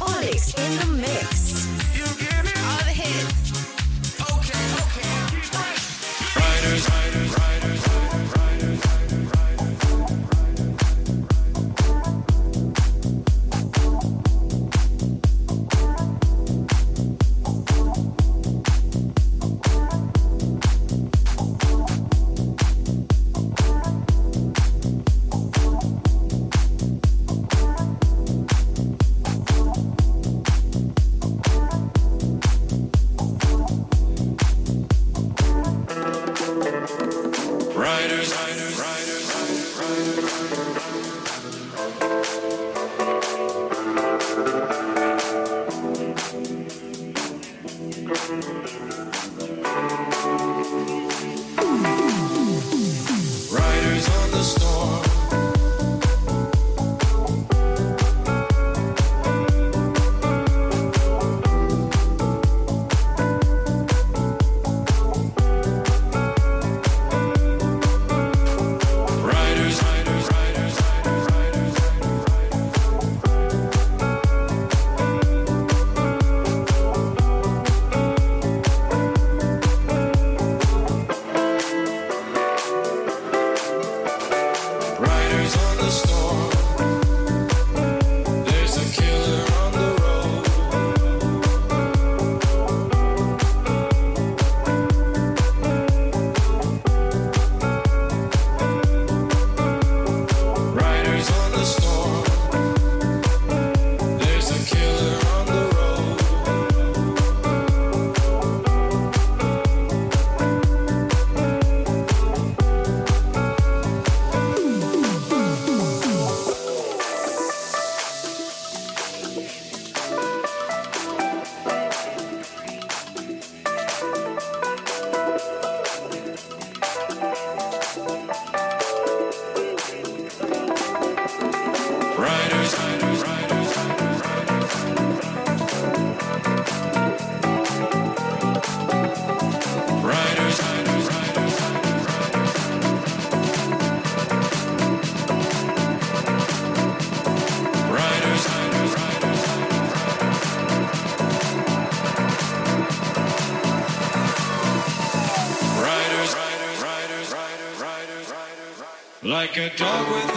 Olix in the mix. Like a dog without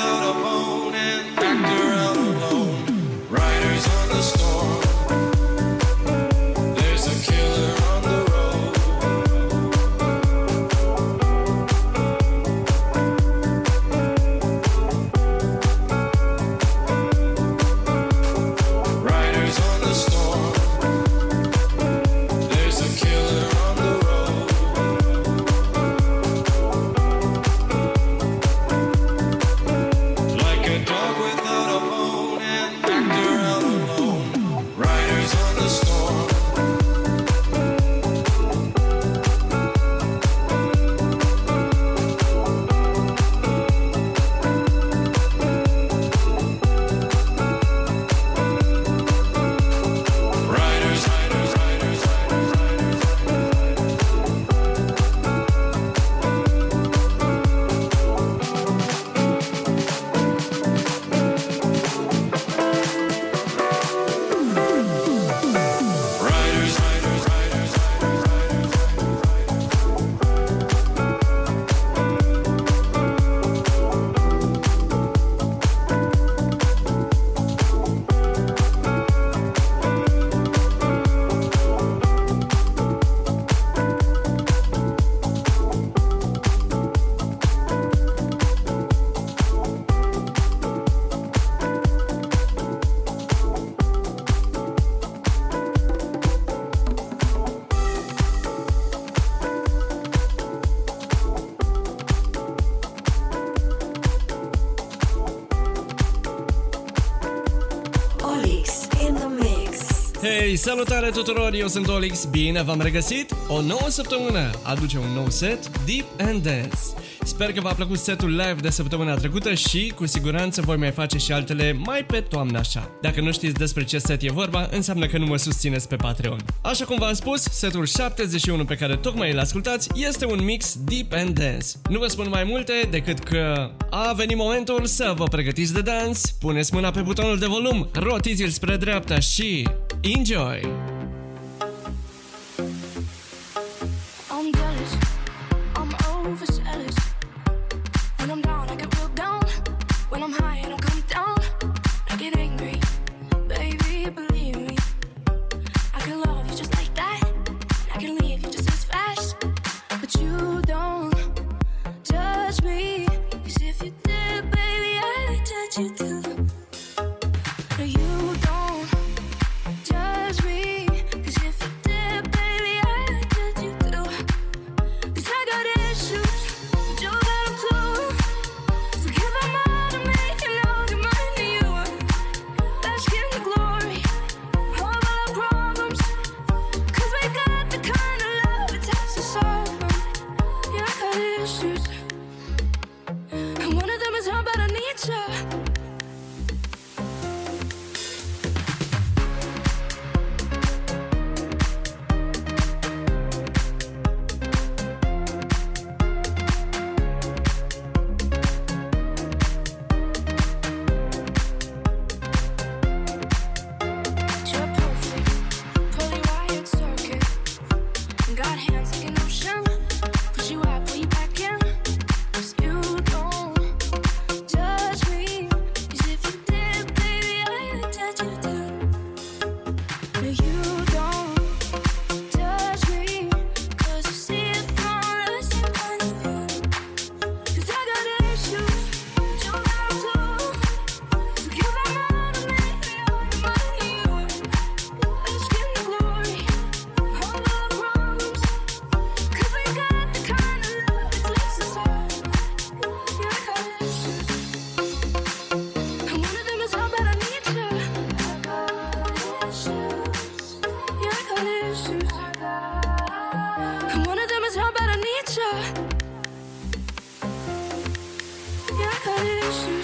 Hei, salutare tuturor, eu sunt Olix, bine v-am regăsit! O nouă săptămână aduce un nou set Deep and Dance. Sper că v-a plăcut setul live de săptămâna trecută și cu siguranță voi mai face și altele mai pe toamnă așa. Dacă nu știți despre ce set e vorba, înseamnă că nu mă susțineți pe Patreon. Așa cum v-am spus, setul 71 pe care tocmai îl ascultați este un mix deep and dance. Nu vă spun mai multe decât că a venit momentul să vă pregătiți de dans, puneți mâna pe butonul de volum, rotiți-l spre dreapta și enjoy!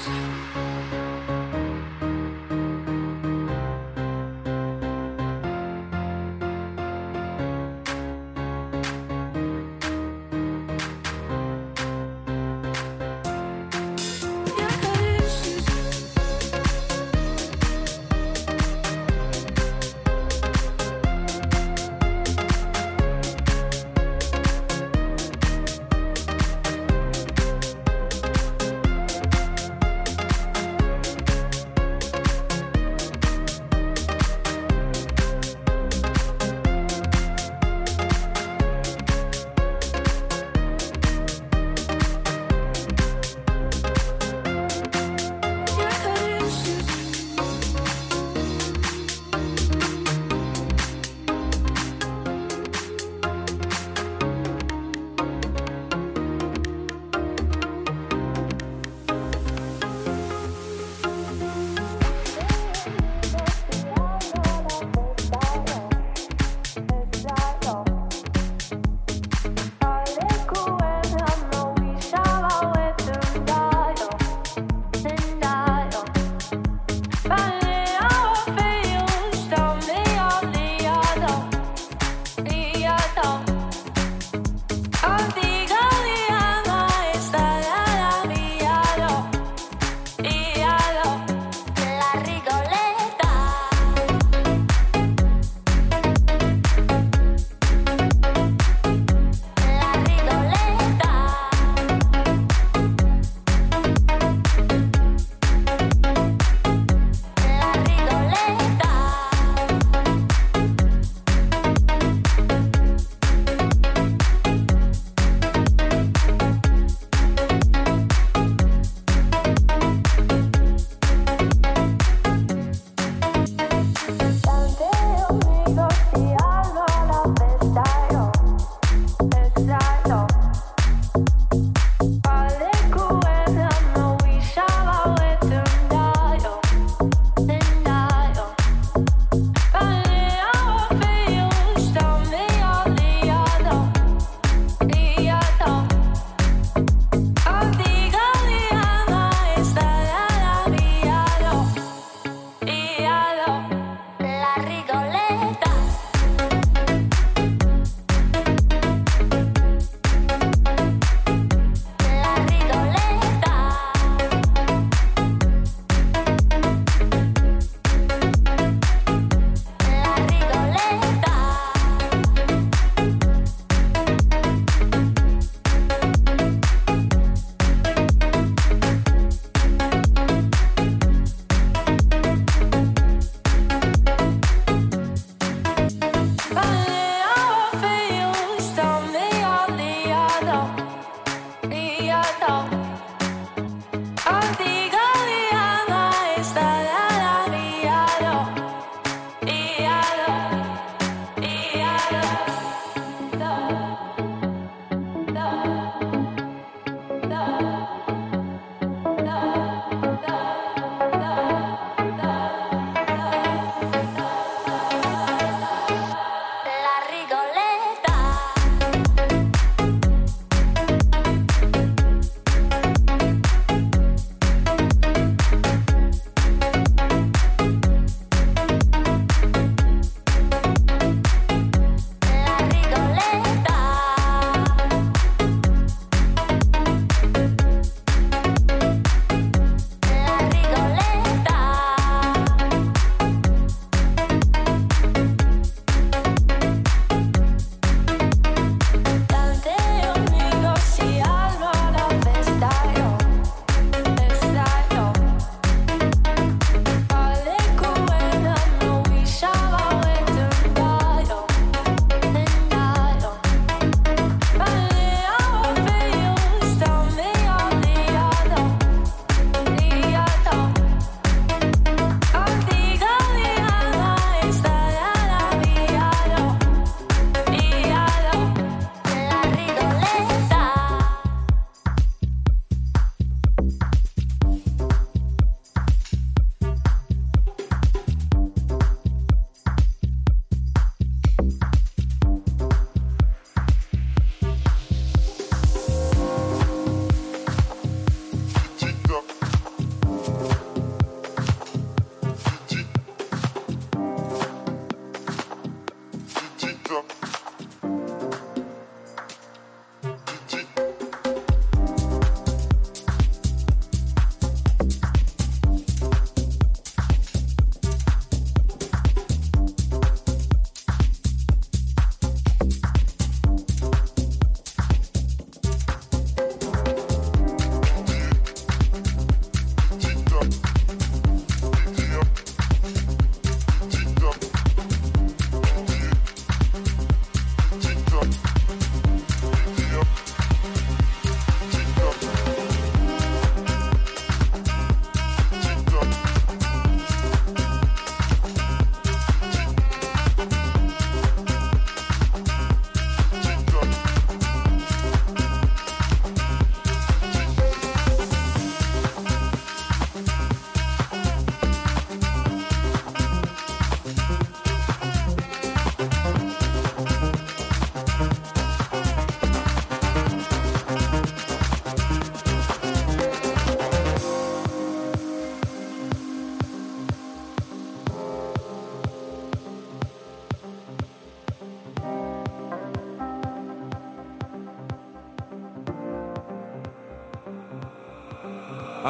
choose.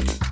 Chicago.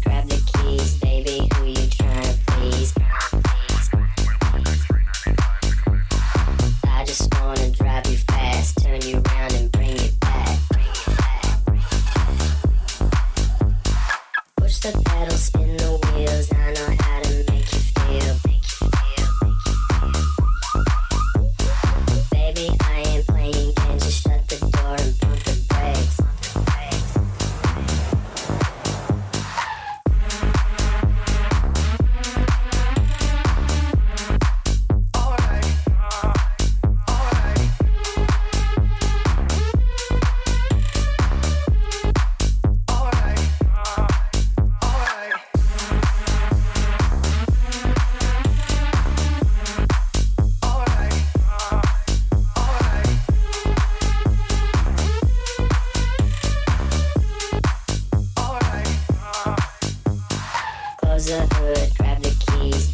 the hood, grab the keys.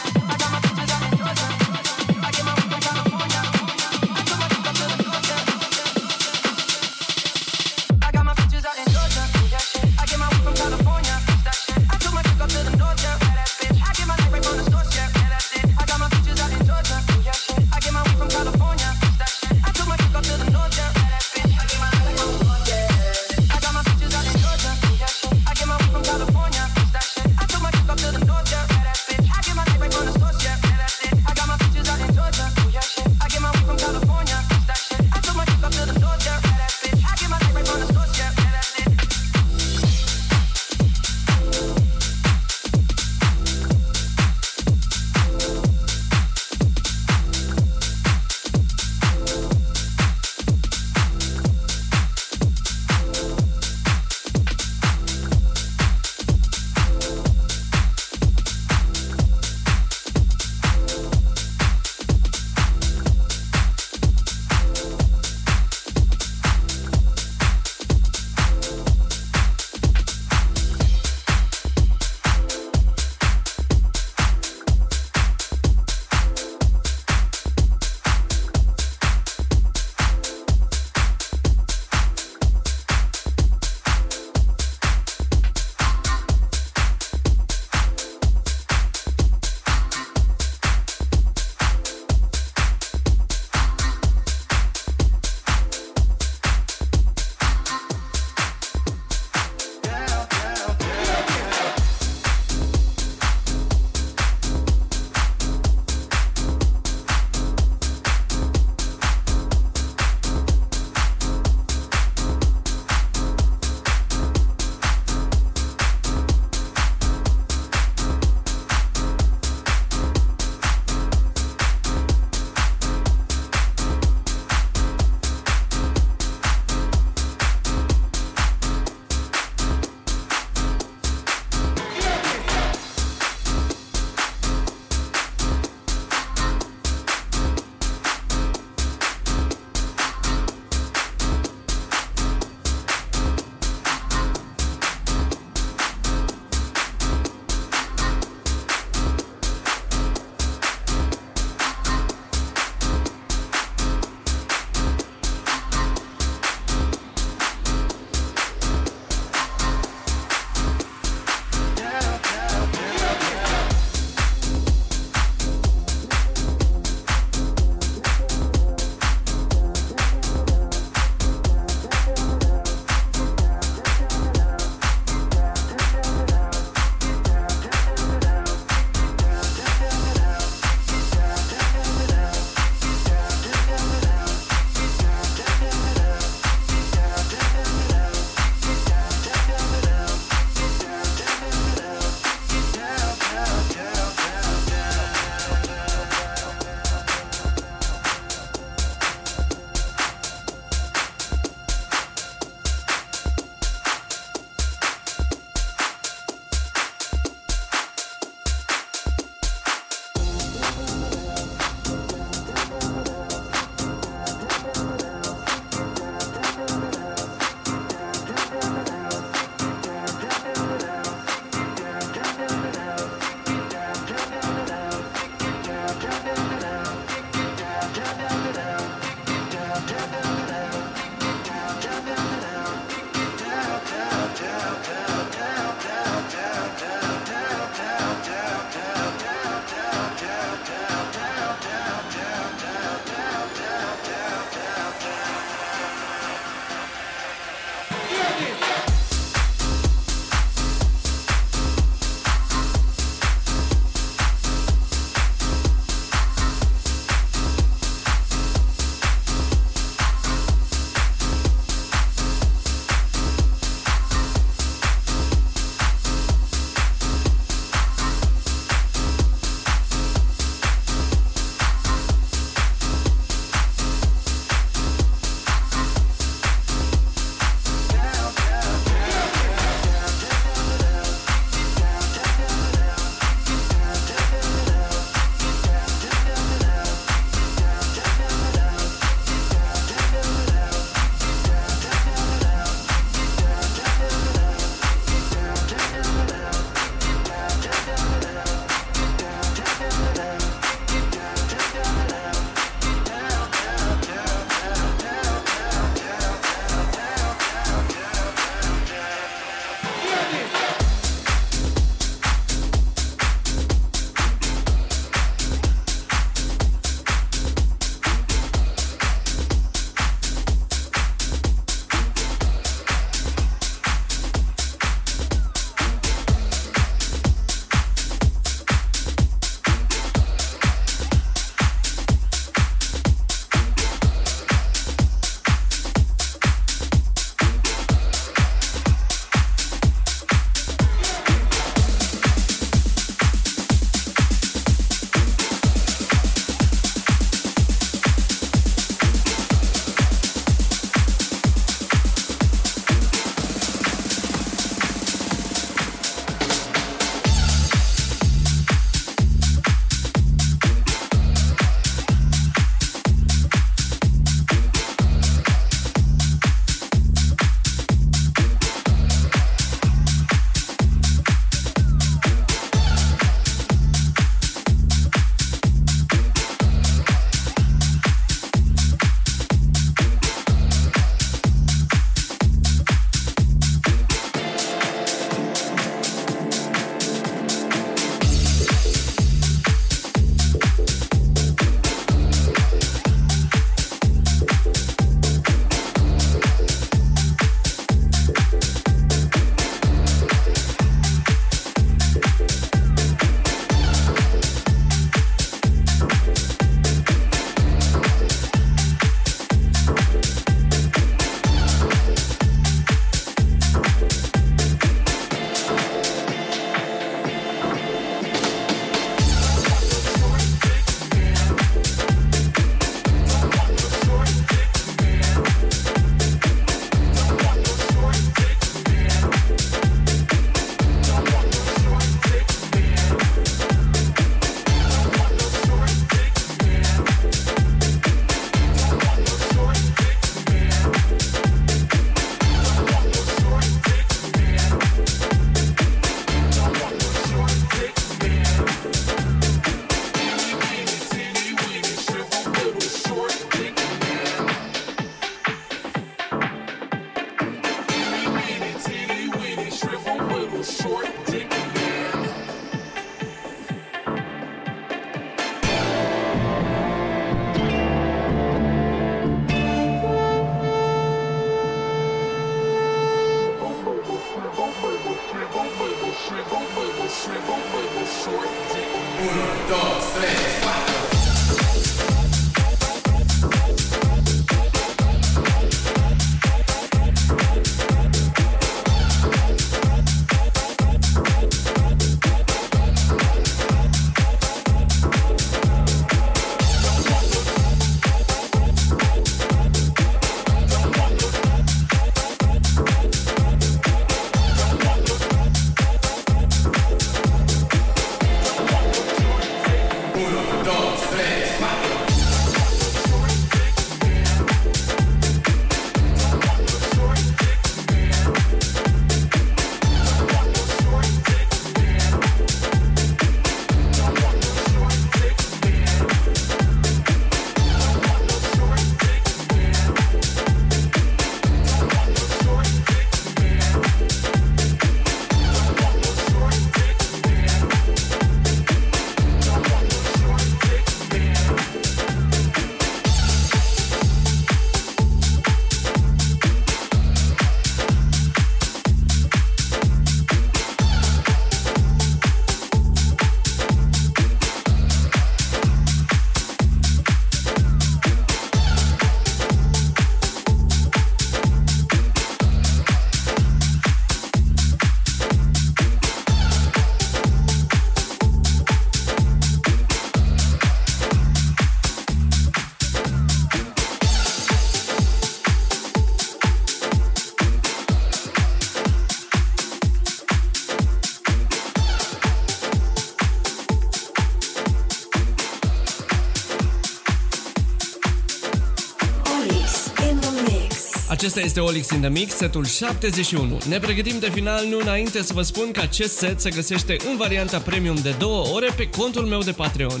Acesta este Olix in the Mix, setul 71. Ne pregătim de final, nu înainte să vă spun că acest set se găsește în varianta premium de 2 ore pe contul meu de Patreon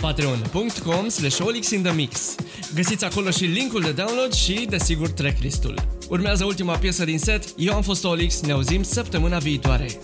patreon.com slash olixinthemix Găsiți acolo și linkul de download și, desigur, tracklist-ul. Urmează ultima piesă din set, eu am fost Olix, ne auzim săptămâna viitoare.